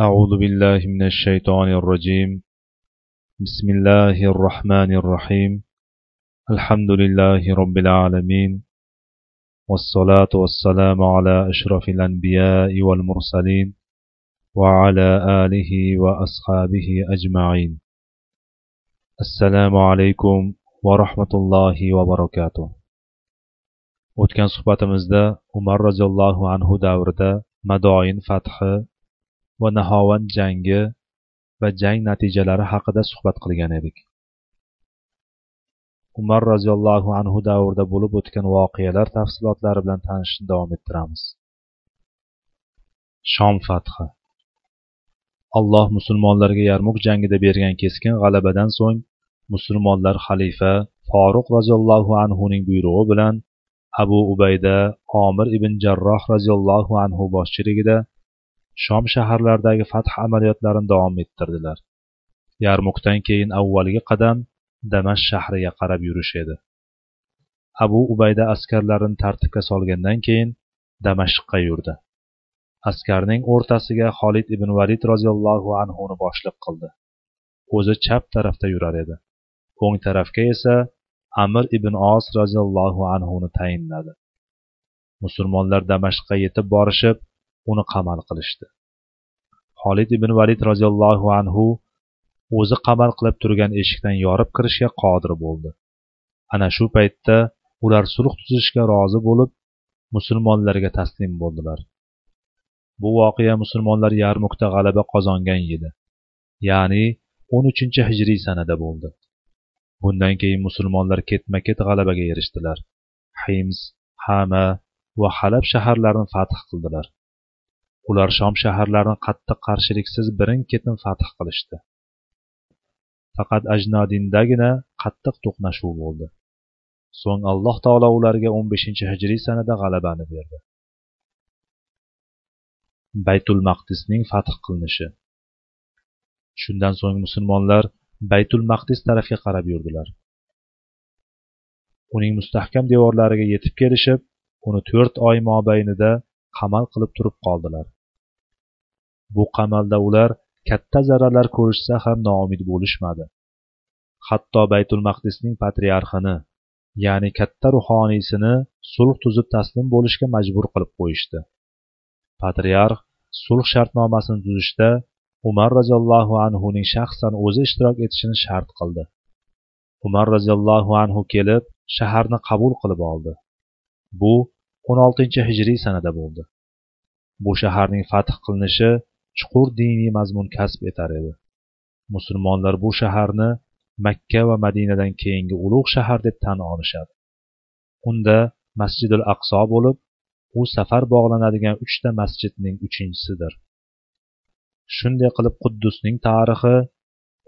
أعوذ بالله من الشيطان الرجيم. بسم الله الرحمن الرحيم. الحمد لله رب العالمين. والصلاة والسلام على أشرف الأنبياء والمرسلين وعلى آله وأصحابه أجمعين. السلام عليكم ورحمة الله وبركاته. o'tgan suhbatimizda umar roziyallohu anhu davrida madoin fathi va nahovand jangi va jang natijalari haqida suhbat qilgan edik. Umar roziyallohu anhu davrida bo'lib o'tgan voqealar tafsilotlari bilan tanishishni davom ettiramiz. Shom fathi. Alloh musulmonlarga yarmuk jangida bergan keskin g'alabadan so'ng musulmonlar xalifa foruq roziyallohu anhuning buyrug'i bilan abu ubayda omir ibn jarroh roziyallohu anhu boshchiligida shom shaharlaridagi fath amaliyotlarini davom ettirdilar. Yarmukdan keyin avvalgi qadam damashq shahriga qarab yurish edi. Abu ubayda askarlarini tartibga solgandan keyin damashqqa yurdi. Askarning o'rtasiga xolid ibn valid roziyallohu anhuni boshliq qildi. O'zi chap tarafda yurar edi. O'ng tarafga esa amir ibn os roziyallohu anhuni tayinladi. Musulmonlar damashqqa yetib borishib uni qamal qilishdi. Xolid ibn valid roziyallohu anhu o'zi qamal qilib turgan eshikdan yorib kirishga qodir bo'ldi. Ana shu paytda ular sulh tuzishga rozi bo'lib musulmonlarga taslim bo'ldilar. Bu voqea musulmonlar yarmukda g'alaba qozongan edi. Ya'ni o'n uchinchi hijriy sanada bo'ldi. Bundan keyin musulmonlar ketma ket g'alabaga erishdilar. Hims hama va halab shaharlarini fath qildilar. Ular shom shaharlarini qattiq qarshiliksiz birin ketin fath qilishdi. Faqat ajnodindagina qattiq to'qnashuv bo'ldi. So'ng alloh taolo ularga o'n beshinchi hijriy sanada g'alabani berdi. Baytul maqdisning fath qilinishi. Shundan so'ng musulmonlar baytul maqdis tarafga qarab yurdilar. Uning mustahkam devorlariga yetib kelishib uni to'rt oy mobaynida qamal qilib turib qoldilar. Bu qamalda ular katta zararlar ko'rishsa ham noumid bo'lishmadi. Hatto baytul maqdisning patriarxini ya'ni katta ruhoniysini sulh tuzib taslim bo'lishga majbur qilib qo'yishdi. Patriarx sulh shartnomasini tuzishda umar roziyallohu anhuning shaxsan o'zi ishtirok etishini shart qildi. Umar roziyallohu anhu kelib shaharni qabul qilib oldi. Bu o'n oltinchi hijriy sanada bo'ldi. Bu shaharning fath qilinishi chuqur diniy mazmun kasb etar edi. Musulmonlar bu shaharni makka va madinadan keyingi ulug' shahar deb tan olishadi. Unda masjidul aqso bo'lib u safar bog'lanadigan uchta masjidning uchinchisidir. Shunday qilib quddusning tarixi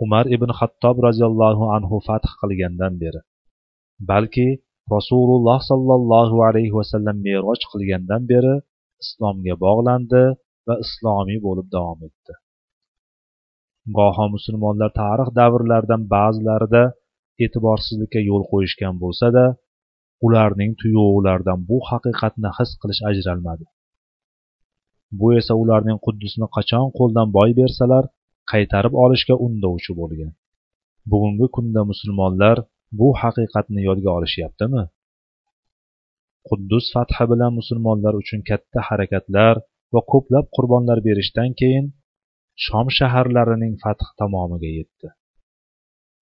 umar ibn xattob roziyallohu anhu fath qilgandan beri balki rasululloh sollallohu alayhi vasallam meroj qilgandan beri islomga bog'landi va islomiy bo'lib davom etdi. Goho musulmonlar tarix davrlaridan ba'zilarida e'tiborsizlikka yo'l qo'yishgan bo'lsa-da ularning tuyg'ularidan bu haqiqatni his qilish ajralmadi. Bu esa ularning quddusni qachon qo'ldan boy bersalar qaytarib olishga undovchi bo'lgan. Bugungi kunda musulmonlar bu haqiqatni yodga olishyaptimi? Quddus fathi bilan musulmonlar uchun katta harakatlar va ko'plab qurbonlar berishdan keyin shom shaharlarining fath tamomiga yetdi.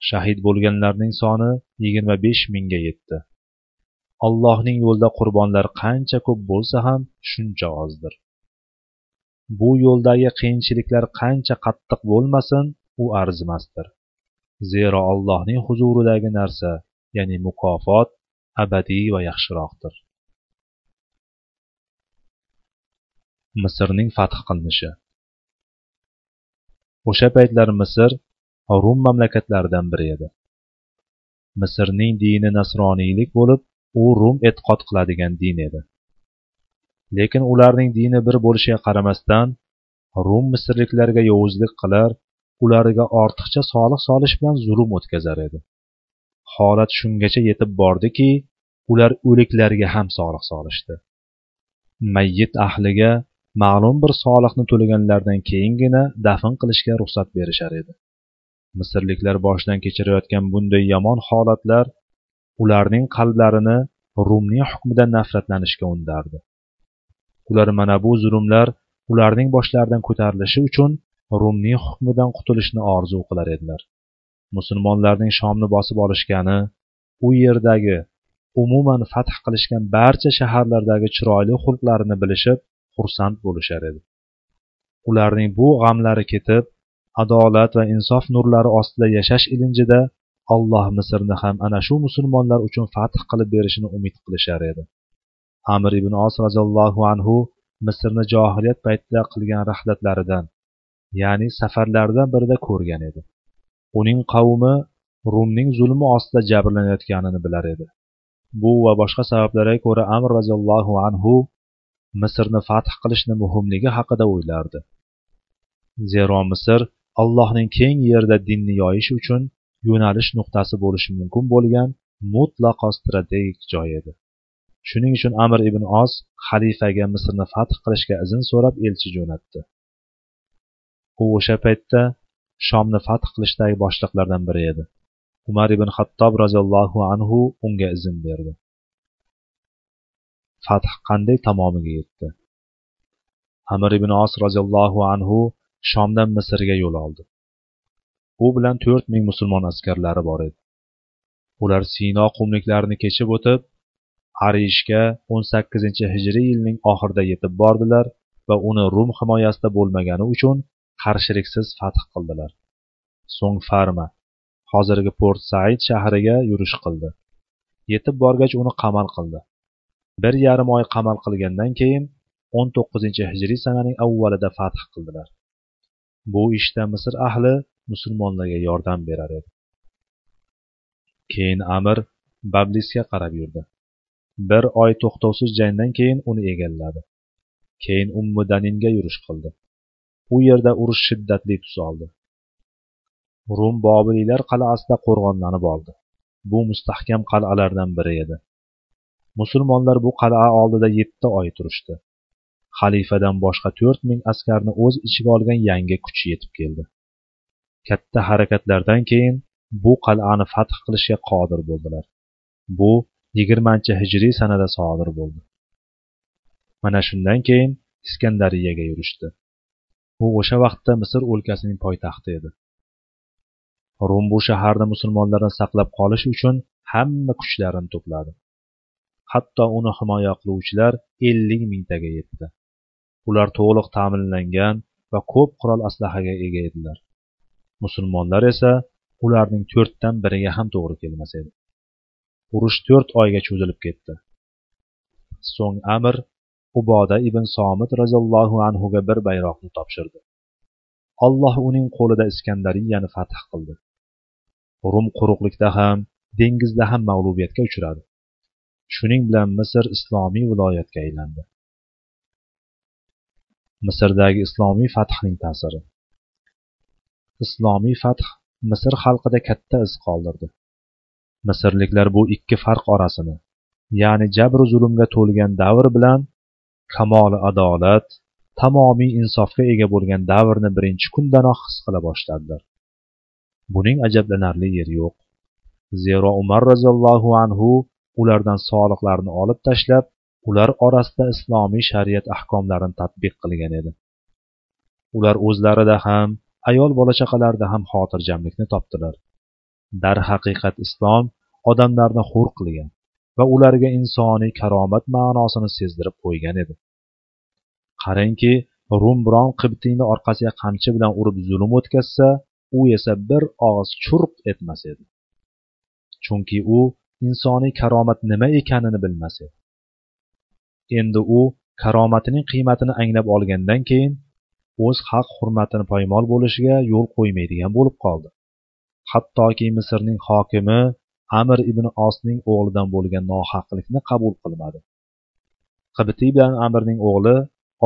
Shahid bo'lganlarning soni yigirma besh mingga yetdi. Allohning yo'lida qurbonlar qancha ko'p bo'lsa ham shuncha ozdir. Bu yo'ldagi qiyinchiliklar qancha qattiq bo'lmasin u arzimasdir. Zero allohning huzuridagi narsa ya'ni mukofot abadiy va yaxshiroqdir. Misrning fath qilinishi. O'sha paytlar misr rum mamlakatlaridan biri edi. Misrning dini nasroniylik bo'lib u rum e'tiqod qiladigan din edi. Lekin ularning dini bir bo'lishiga qaramasdan rum misrliklarga yovuzlik qilar ularga ortiqcha soliq solish bilan zulm o'tkazar edi. Holat shungacha yetib bordiki ular o'liklarga ham soliq solishdi. Mayyit ahliga ma'lum bir solihni to'laganlaridan keyingina dafn qilishga ruxsat berishar edi. Misrliklar boshidan kechirayotgan bunday yomon holatlar ularning qalblarini rumning hukmidan nafratlanishga undardi. Ular mana bu zulmlar ularning boshlaridan ko'tarilishi uchun rumning hukmidan qutulishni orzu qilar edilar. Musulmonlarning shomni bosib olishgani u yerdagi umuman fath qilishgan barcha shaharlardagi chiroyli xulqlarini bilishib xursand bo'lishar edi. Ularning bu g'amlari ketib adolat va insof nurlari ostida yashash ilinjida alloh misrni ham ana shu musulmonlar uchun fath qilib berishini umid qilishar edi. Amir ibn os roziyallohu anhu misrni johiliyat paytida qilgan rahlatlaridan ya'ni safarlaridan birida ko'rgan edi. Uning qavmi rumning zulmi ostida jabrlanayotganini bilar edi. Bu va boshqa sabablarga ko'ra amr roziyallohu anhu misrni fath qilishni muhimligi haqida o'ylardi. Zero misr allohning keng yerda dinni yoyish uchun yo'nalish nuqtasi bo'lishi mumkin bo'lgan mutlaqo strategik joy edi. Shuning uchun amir ibn os xalifaga misrni fath qilishga izn so'rab elchi jo'natdi. U o'sha paytda shomni fath qilishdagi boshliqlardan biri edi. Umar ibn xattob roziyallohu anhu unga izn berdi. Fath qanday tamomiga yetdi? Amir ibn os roziyallohu anhu shomdan misrga yo'l oldi. U bilan to'rt ming musulmon askarlari bor edi. Ular sino qumliklarini kechib o'tib arishga o'n sakkizinchi hijriy yilning oxirida yetib bordilar va uni rum himoyasida bo'lmagani uchun qarshiliksiz fath qildilar. So'ng farma hozirgi port said shahriga yurish qildi. Yetib borgach uni qamal qildi. Bir yarim oy qamal qilgandan keyin o'n to'qqizinchi hijriy sananing avvalida fath qildilar. Bu ishda misr ahli musulmonlarga yordam berar edi. Keyin amir bablisga qarab yurdi. Bir oy to'xtovsiz jangdan keyin uni egalladi. Keyin ummu daninga yurish qildi. U yerda urush shiddatli tus oldi. Rum bobiliylar qal'asida qo'rg'onlanib oldi. Bu mustahkam qal'alardan biri edi. Musulmonlar bu qal'a oldida yetti oy turishdi. Xalifadan boshqa to'rt ming askarni o'z ichiga olgan yangi kuch yetib keldi. Katta harakatlardan keyin bu qal'ani fath qilishga qodir bo'ldilar. Bu yigirmanchi hijriy sanada sodir bo'ldi. Mana shundan keyin iskandariyaga yurishdi. U o'sha vaqtda misr o'lkasining poytaxti edi. Rum bu shaharni musulmonlardan saqlab qolish uchun hamma kuchlarini to'pladi. Hatto uni himoya qiluvchilar ellik mingtaga yetdi. Ular to'liq ta'minlangan va ko'p qurol aslahaga ega edilar. Musulmonlar esa ularning to'rtdan biriga ham to'g'ri kelmas edi. Urush to'rt oyga cho'zilib ketdi. So'ng amir uboda ibn somit roziyallohu anhuga bir bayroqni topshirdi. Alloh uning qo'lida iskandariyani fath qildi. Rum quruqlikda ham dengizda ham mag'lubiyatga uchradi. Shuning bilan misr islomiy viloyatga aylandi. Misrdagi islomiy fathning ta'siri. Islomiy fath misr xalqida katta iz qoldirdi. Misrliklar bu ikki farq orasini ya'ni jabru zulmga to'lgan davr bilan kamoli adolat tamomiy insofga ega bo'lgan davrni birinchi kundanoq his qila boshladilar. Buning ajablanarli yeri yo'q. Zero umar roziyallohu anhu ulardan soliqlarni olib tashlab ular orasida islomiy shariat ahkomlarini tatbiq qilgan edi. Ular o'zlarida ham ayol bola chaqalarida ham xotirjamlikni topdilar. Darhaqiqat islom odamlarni hur qilgan va ularga insoniy karomat ma'nosini sezdirib qo'ygan edi. Qarangki rum biron qibtiyni orqasiga qamchi bilan urib zulm o'tkazsa u esa bir og'iz churq etmas edi. Chunki u insoniy karomat nima ekanini bilmas edi. Endi u karomatining qiymatini anglab olgandan keyin o'z haq hurmatini poymol bo'lishiga yo'l qo'ymaydigan bo'lib qoldi. Hattoki misrning hokimi amir ibn osning o'g'lidan bo'lgan nohaqlikni qabul qilmadi. Qibtiy bilan amirning o'g'li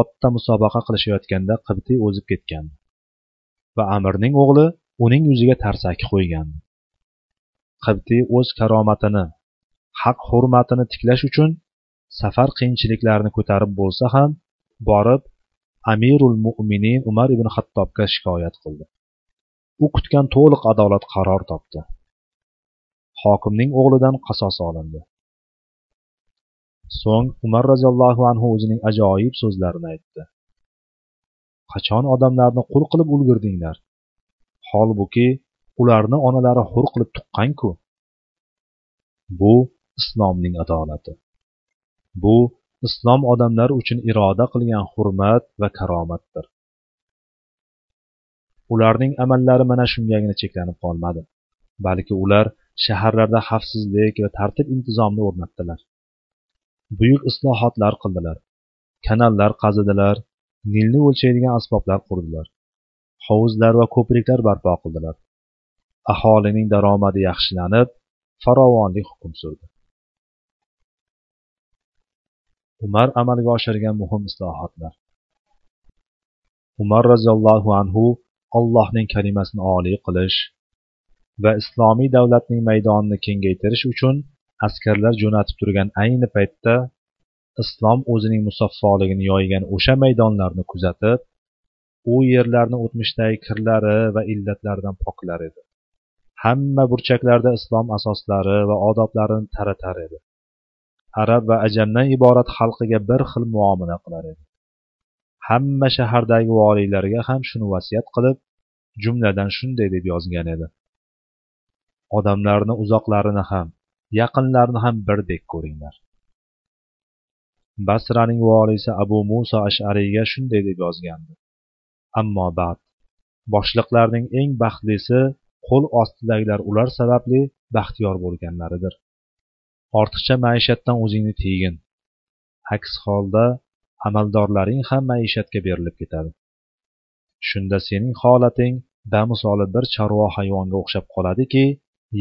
otda musobaqa qilishayotganda qibtiy o'zib ketgandi va amirning o'g'li uning yuziga tarsaki qo'ygandi. Qibtiy o'z karomatini haq hurmatini tiklash uchun safar qiyinchiliklarini ko'tarib bo'lsa ham borib amirul mo'minin umar ibn hattobga shikoyat qildi. U kutgan to'liq adolat qaror topdi. Hokimning o'g'lidan qasos olindi. So'ng umar roziyallohu anhu o'zining ajoyib so'zlarini aytdi. Qachon odamlarni qul qilib ulgurdinglar? Holbuki ularni onalari hur qilib tuqqanku? Bu islomning adolati. Bu islom odamlar uchun iroda qilgan hurmat va karomatdir. Ularning amallari mana shungagina cheklanib qolmadi balki ular shaharlarda xavfsizlik va tartib intizomni o'rnatdilar. Buyuk islohotlar qildilar kanallar qazidilar nilni o'lchaydigan asboblar qurdilar hovuzlar va ko'priklar barpo qildilar. Aholining daromadi yaxshilanib farovonlik hukm surdi. Umar amalga oshirgan muhim islohotlar. Umar roziyallohu anhu allohning kalimasini oliy qilish va islomiy davlatning maydonini kengaytirish uchun askarlar jo'natib turgan ayni paytda islom o'zining musaffoligini yoygan o'sha maydonlarni kuzatib u yerlarni o'tmishdagi kirlari va illatlaridan poklar edi. Hamma burchaklarda islom asoslari va odoblarini taratar edi. Arab va ajamdan iborat xalqiga bir xil muomala qilar edi. Hamma shahardagi voliylarga ham shuni vasiyat qilib jumladan shunday deb yozgan edi. Odamlarni uzoqlarini ham yaqinlarini ham birdek ko'ringlar. Basraning voliysi abu muso ashariyga shunday deb yozgandi. Ammo bad boshliqlarning eng baxtlisi qo'l ostidagilar ular sababli baxtiyor bo'lganlaridir. Ortiqcha maishatdan o'zingni tiygin aks holda amaldorlaring ham maishatga berilib ketadi. Shunda sening holating bamisoli bir chorva hayvonga o'xshab qoladiki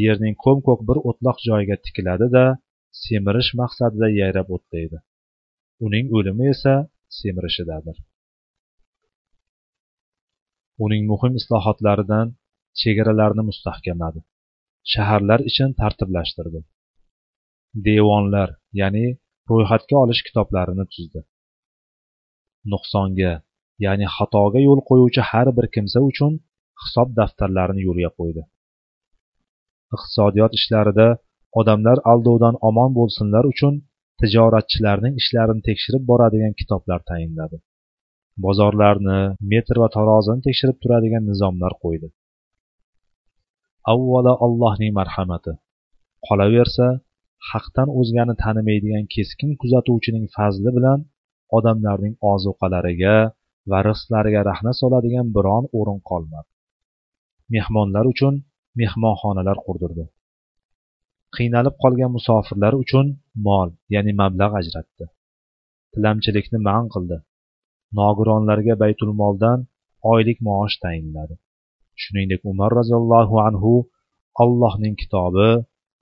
yerning ko'm ko'k bir o'tloq joyiga tikiladi da semirish maqsadida yayrab o'tlaydi. Uning o'limi esa semirishidadir. Uning muhim islohotlaridan chegaralarni mustahkamladi. Shaharlar ichini tartiblashtirdi. Devonlar ya'ni ro'yxatga olish kitoblarini tuzdi. Nuqsonga ya'ni xatoga yo'l qo'yuvchi har bir kimsa uchun hisob daftarlarini yo'lga qo'ydi. Iqtisodiyot ishlarida odamlar aldovdan omon bo'lsinlar uchun tijoratchilarning ishlarini tekshirib boradigan kitoblar tayinladi. Bozorlarni metr va tarozini tekshirib turadigan nizomlar qo'ydi. Avvalo allohning marhamati. Qolaversa haqdan o'zgani tanimaydigan keskin kuzatuvchining fazli bilan odamlarning ozuqalariga va rizqlariga rahna soladigan biron o'rin qolmadi. Mehmonlar uchun mehmonxonalar qurdirdi. Qiynalib qolgan musofirlar uchun mol ya'ni mablag' ajratdi. Tilamchilikni man qildi. Nogironlarga baytulmoldan oylik maosh tayinladi. Shuningdek umar roziyallohu anhu allohning kitobi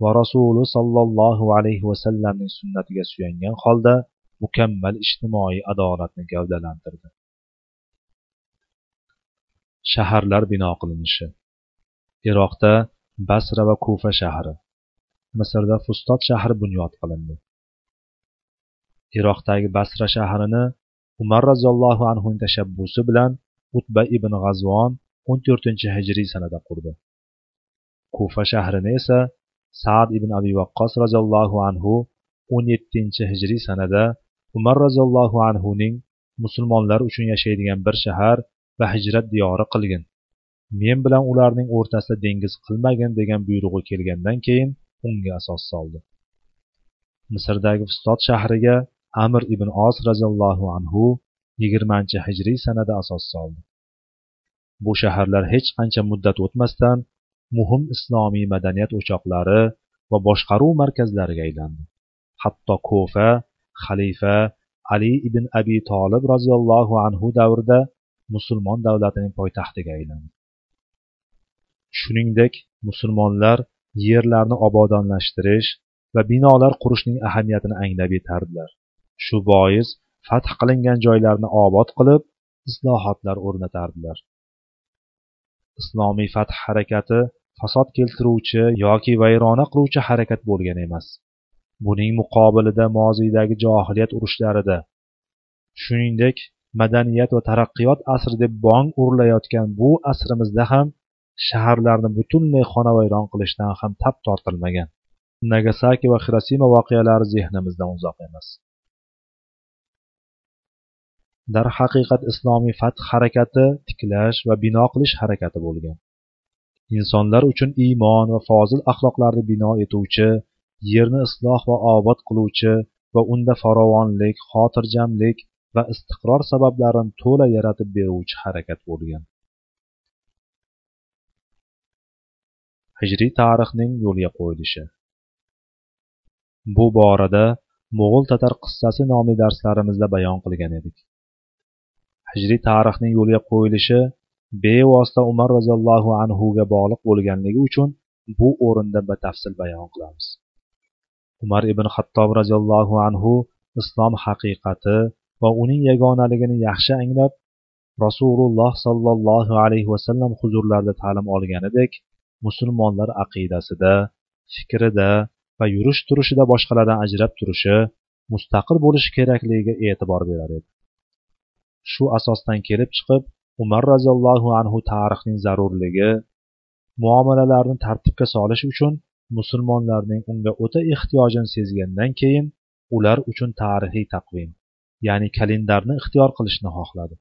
va rasuli sollallohu alayhi vasallamning sunnatiga suyangan holda mukammal ijtimoiy adolatni gavdalantirdi. Shaharlar bino qilinishi. Iroqda basra va kufa shahri. Misrda fustot shahri bunyod qilindi. Iroqdagi basra shahrini umar roziyallohu anhuning tashabbusi bilan utba ibn g'azvon o'n to'rtinchi hijriy sanada qurdi. Kufa shahrini esa sad ibn abi vaqqos roziyallohu anhu o'n yettinchi hijriy sanada umar roziyallohu anhuning musulmonlar uchun yashaydigan bir shahar va hijrat diyori qilgin. Men bilan ularning o'rtasida dengiz qilmagin degan buyrug'i kelgandan keyin unga asos soldi. Misrdagi fustot shahriga amir ibn os roziyallohu anhu yigirmanchi hijriy sanada asos soldi. Bu shaharlar hech qancha muddat o'tmasdan muhim islomiy madaniyat o'choqlari va boshqaruv markazlariga aylandi. Hatto ko'fa xalifa ali ibn abi tolib roziyallohu anhu davrida musulmon davlatining poytaxtiga aylandi. Shuningdek musulmonlar yerlarni obodonlashtirish va binolar qurishning ahamiyatini anglab yetardilar. Shu bois fath qilingan joylarni obod qilib islohotlar o'rnatardilar. Islomiy fath harakati fasod keltiruvchi yoki vayrona qiluvchi harakat bo'lgan emas. Buning muqobilida moziydagi johiliyat urushlarida shuningdek madaniyat va taraqqiyot asri deb bong urilayotgan bu asrimizda ham shaharlarni butunlay xonavayron qilishdan ham tap tortilmagan. Nagasaki va xirosima voqealari zehnimizdan uzoq emas. Darhaqiqat islomiy fath harakati tiklash va bino qilish harakati bo'lgan. Insonlar uchun iymon va fozil axloqlarni bino etuvchi yerni isloh va obod qiluvchi va unda farovonlik xotirjamlik va istiqror sabablarini to'la yaratib beruvchi harakat bo'lgan. Hijriy tarixning yo'lga qo'yilishi. Bu borada mo'g'ul tatar qissasi nomli darslarimizda bayon qilgan edik. Hijriy tarixning yo'lga qo'yilishi bevosita umar roziyallohu anhuga bog'liq bo'lganligi uchun bu o'rinda batafsil bayon qilamiz. Umar ibn xattob roziyallohu anhu islom haqiqati va uning yagonaligini yaxshi anglab rasululloh sollallohu alayhi vasallam huzurlarida ta'lim olganidek musulmonlar aqidasida fikrida va yurish turishida boshqalardan ajrab turishi mustaqil bo'lishi kerakligiga e'tibor berar edi. Shu asosdan kelib chiqib umar roziyallohu anhu tarixning zarurligi muomalalarni tartibga solish uchun musulmonlarning unga o'ta ehtiyojini sezgandan keyin ular uchun tarixiy taqvim ya'ni kalendarni ixtiyor qilishni xohladi.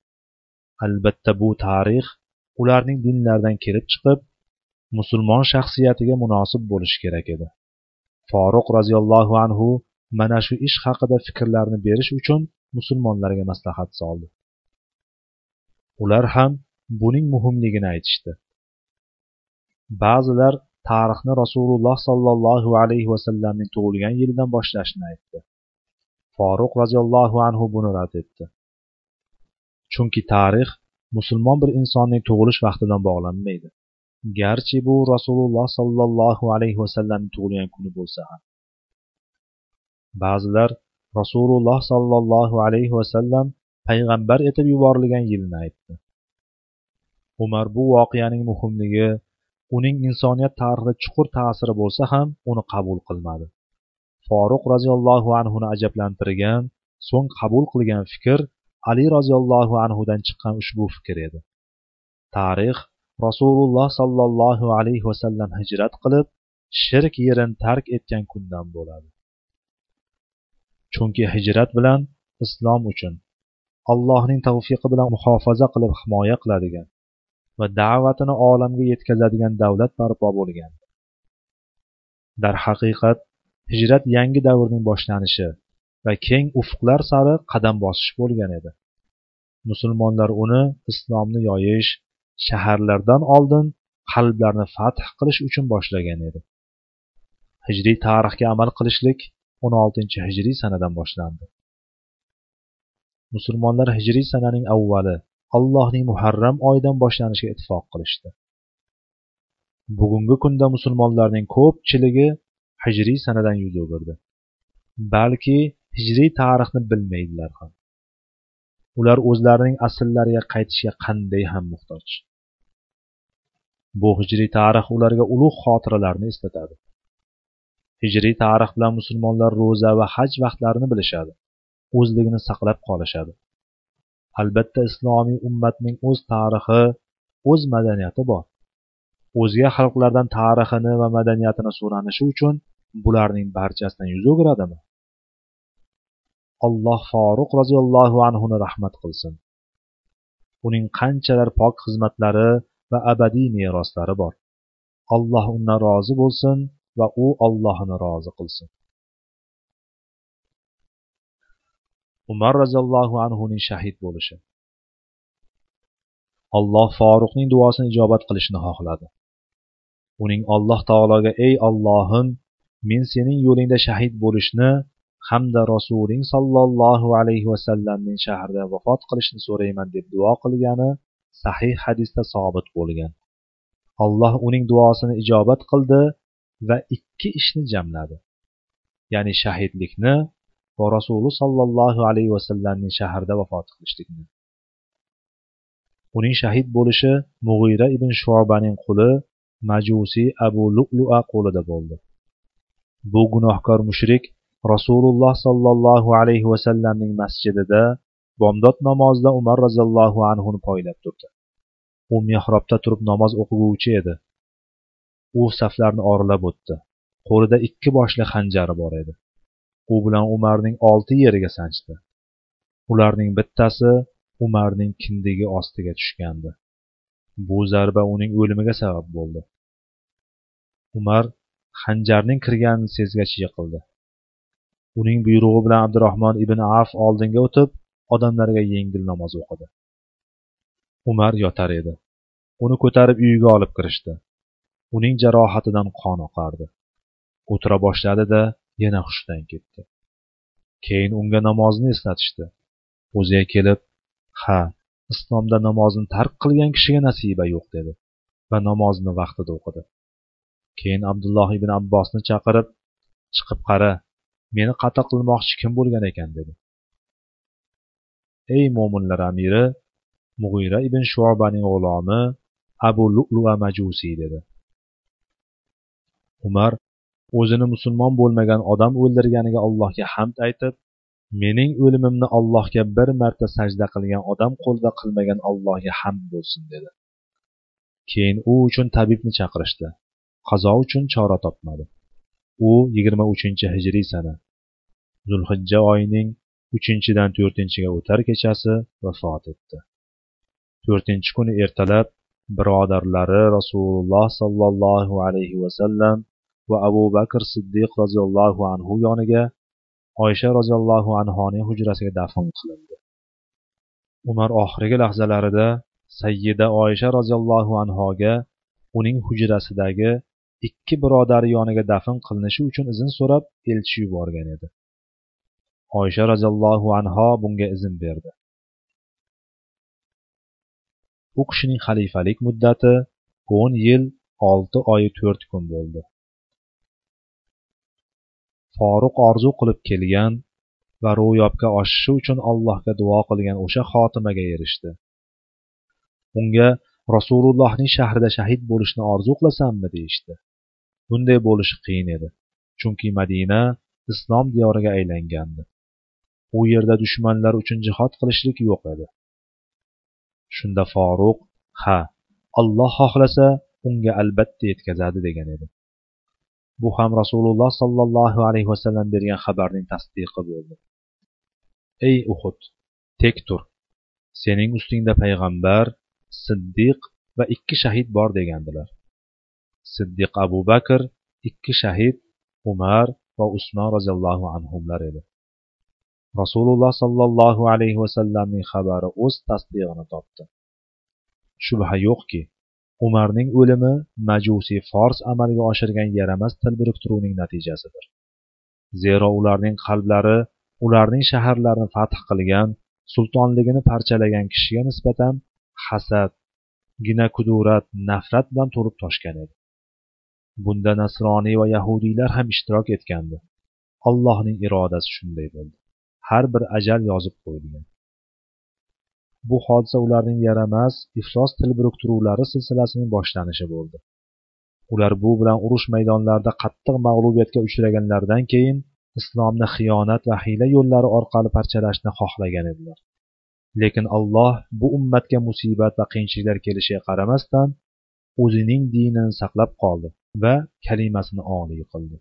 Albatta bu tarix ularning dinlaridan kelib chiqib musulmon shaxsiyatiga munosib bo'lishi kerak edi. Foruq roziyallohu anhu mana shu ish haqida fikrlarni berish uchun musulmonlarga maslahat soldi. Ular ham buning muhimligini aytishdi. Ba'zilar tarixni rasululloh sollallohu alayhi vasallamning tug'ilgan yilidan boshlashni aytdi. Foruq roziyallohu anhu buni rad etdi. Chunki tarix musulmon bir insonning tug'ilish vaqtidan bog'lanmaydi. Garchi bu rasululloh sollallohu alayhi vasallamning tug'ilgan kuni bo'lsa ham. Ba'zilar rasululloh sollallohu alayhi vasallam payg'ambar etib yuborilgan yilni aytdi. Umar bu voqeaning muhimligi uning insoniyat tarixida chuqur ta'siri bo'lsa ham uni qabul qilmadi. Foruq roziyallohu anhuni ajablantirgan so'ng qabul qilgan fikr ali roziyallohu anhudan chiqqan ushbu fikr edi. Tarix rasululloh sollallohu alayhi vasallam hijrat qilib shirk yerini tark etgan kundan bo'ladi. Chunki hijrat bilan islom uchun allohning tavfiqi bilan muhofaza qilib himoya qiladigan va da'vatini olamga yetkazadigan davlat barpo bo'lgan. Darhaqiqat hijrat yangi davrning boshlanishi va keng ufqlar sari qadam bosish bo'lgan edi. Musulmonlar uni islomni yoyish shaharlardan oldin qalblarni fath qilish uchun boshlagan edi. Hijriy tarixga amal qilishlik 16 hijriy sanadan boshlandi. Musulmonlar hijriy sananing avvali allohning muharram oyidan boshlanishiga ittifoq qilishdi. Bugungi kunda musulmonlarning ko'pchiligi hijriy sanadan yuz o'girdi. Balki hijriy tarixni bilmaydilar ham. Ular o'zlarining asllariga qaytishga qanday ham muhtoj. Bu hijriy tarix ularga ulug' xotiralarni eslatadi. Hijriy tarix bilan musulmonlar ro'za va haj vaqtlarini bilishadi. O'zligini saqlab qolishadi. Albatta islomiy ummatning o'z tarixi o'z madaniyati bor. O'zga xalqlardan tarixini va madaniyatini so'ranishi uchun bularning barchasidan yuz o'giradimi? Alloh foruq roziyallohu anhuni rahmat qilsin. Uning qanchalar pok xizmatlari va abadiy meroslari bor. Alloh undan rozi bo'lsin va u ollohni rozi qilsin. Umar roziyallohu anhuning shahid bo'lishi. Alloh foruqning duosini ijobat qilishni xohladi. Uning alloh taologa ey ollohim men sening yo'lingda shahid bo'lishni hamda rasuling sollallohu alayhi vasallamning shahrida vafot qilishni so'rayman deb duo qilgani sahih hadisda sobit bo'lgan. Alloh uning duosini ijobat qildi va ikki ishni jamladi. Ya'ni shahidlikni va rasuli sollallohu alayhi vasallamning shahrida vafot qilishlikni uning shahid bo'lishi mug'ira ibn shobaning quli majusiy abu lu'lua qo'lida bo'ldi. Bu gunohkor mushrik rasululloh sollallohu alayhi vasallamning masjidida bomdod namozida umar roziyallohu anhuni poylab turdi. U mehrobda turib namoz o'qiguvchi edi. U saflarni oralab o'tdi. Qo'lida ikki boshli xanjari bor edi. U bilan umarning olti yeriga sanchdi. Ularning bittasi umarning kindigi ostiga tushgandi. Bu zarba uning o'limiga sabab bo'ldi. Umar xanjarning kirganini sezgach yiqildi. Uning buyrug'i bilan abdurahmon ibn af oldinga o'tib odamlarga yengil namoz o'qidi. Umar yotar edi. Uni ko'tarib uyiga olib kirishdi. Uning jarohatidan qon oqardi. O'tira boshladi da yana hushdan ketdi. Keyin unga namozni eslatishdi. O'ziga kelib ha islomda namozni tark qilgan kishiga nasiba yo'q dedi va namozni vaqtida o'qidi. Keyin abdulloh ibn abbosni chaqirib chiqib qara meni qatl qilmoqchi kim bo'lgan ekan dedi. Ey mo'minlar amiri mug'ira ibn shuobaning g'ulomi abu lu'lua majusiy dedi. Umar o'zini musulmon bo'lmagan odam o'ldirganiga allohga hamd aytib mening o'limimni allohga bir marta sajda qilgan odam qo'lida qilmagan allohga hamd bo'lsin dedi. Keyin u uchun tabibni chaqirishdi. Qazo uchun chora topmadi. U yigirma uchinchi hijriy sana zulhijja oyining uchinchidan to'rtinchiga o'tar kechasi vafot etdi. To'rtinchi kuni ertalab birodarlari rasululloh sollallohu alayhi vasallam va abu bakr siddiq roziyallohu anhu yoniga oysha roziyallohu anhoning hujrasiga dafn qilindi. Umar oxirgi lahzalarida sayyida oysha roziyallohu anhoga uning hujrasidagi ikki birodari yoniga dafn qilinishi uchun izn so'rab elchi yuborgan edi. Oysha roziyallohu anho bunga izn berdi. U kishining xalifalik muddati o'n yil olti oy to'rt kun bo'ldi. Foruq orzu qilib kelgan va ro'yobga oshishi uchun allohga duo qilgan o'sha xotimaga erishdi. Unga rasulullohning shahrida shahid bo'lishni orzu qilasanmi deyishdi. Bunday bo'lishi qiyin edi chunki madina islom diyoriga aylangandi. U yerda dushmanlar uchun jihod qilishlik yo'q edi. Shunda foruq ha alloh xohlasa unga albatta yetkazadi degan edi. Bu ham rasululloh sollallohu alayhi vasallam bergan xabarning tasdiqi bo'ldi. Ey uhud tek tur. Sening ustingda payg'ambar siddiq va ikki shahid bor degandilar. Siddiq abu bakr ikki shahid umar va usmon roziyallohu anhular edi. Rasululloh sollallohu alayhi vasallamning xabari o'z tasdig'ini topdi. Shubha yo'qki umarning o'limi majusiy fors amalga oshirgan yaramas til biriktiruvning natijasidir. Zero ularning qalblari ularning shaharlarini fath qilgan sultonligini parchalagan kishiga nisbatan hasad ginakudurat nafrat bilan to'lib toshgan edi. Bunda nasroniy va yahudiylar ham ishtirok etgandi. Allohning irodasi shunday bo'ldi. Har bir ajal yozib qo'yilgan. Bu hodisa ularning yaramas iflos til biriktiruvlari silsilasining boshlanishi bo'ldi. Ular bu bilan urush maydonlarida qattiq mag'lubiyatga uchraganlaridan keyin islomni xiyonat va hiyla yo'llari orqali parchalashni xohlagan edilar. Lekin alloh bu ummatga musibat va qiyinchiliklar kelishiga qaramasdan o'zining dinini saqlab qoldi va kalimasini oliy qildi.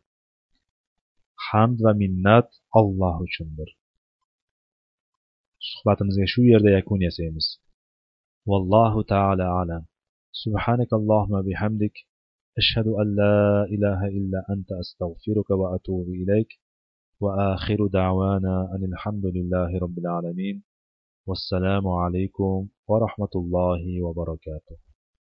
Hamd va minnat alloh uchundir. Suhbatimizga shu yerda yakun yasaymiz vallohu taala alam سبحانك اللهم بحمدك. أشهد أن لا إله إلا أنت. أستغفرك وأتوب إليك. وآخر دعوانا أن الحمد لله رب العالمين. والسلام عليكم ورحمة الله وبركاته.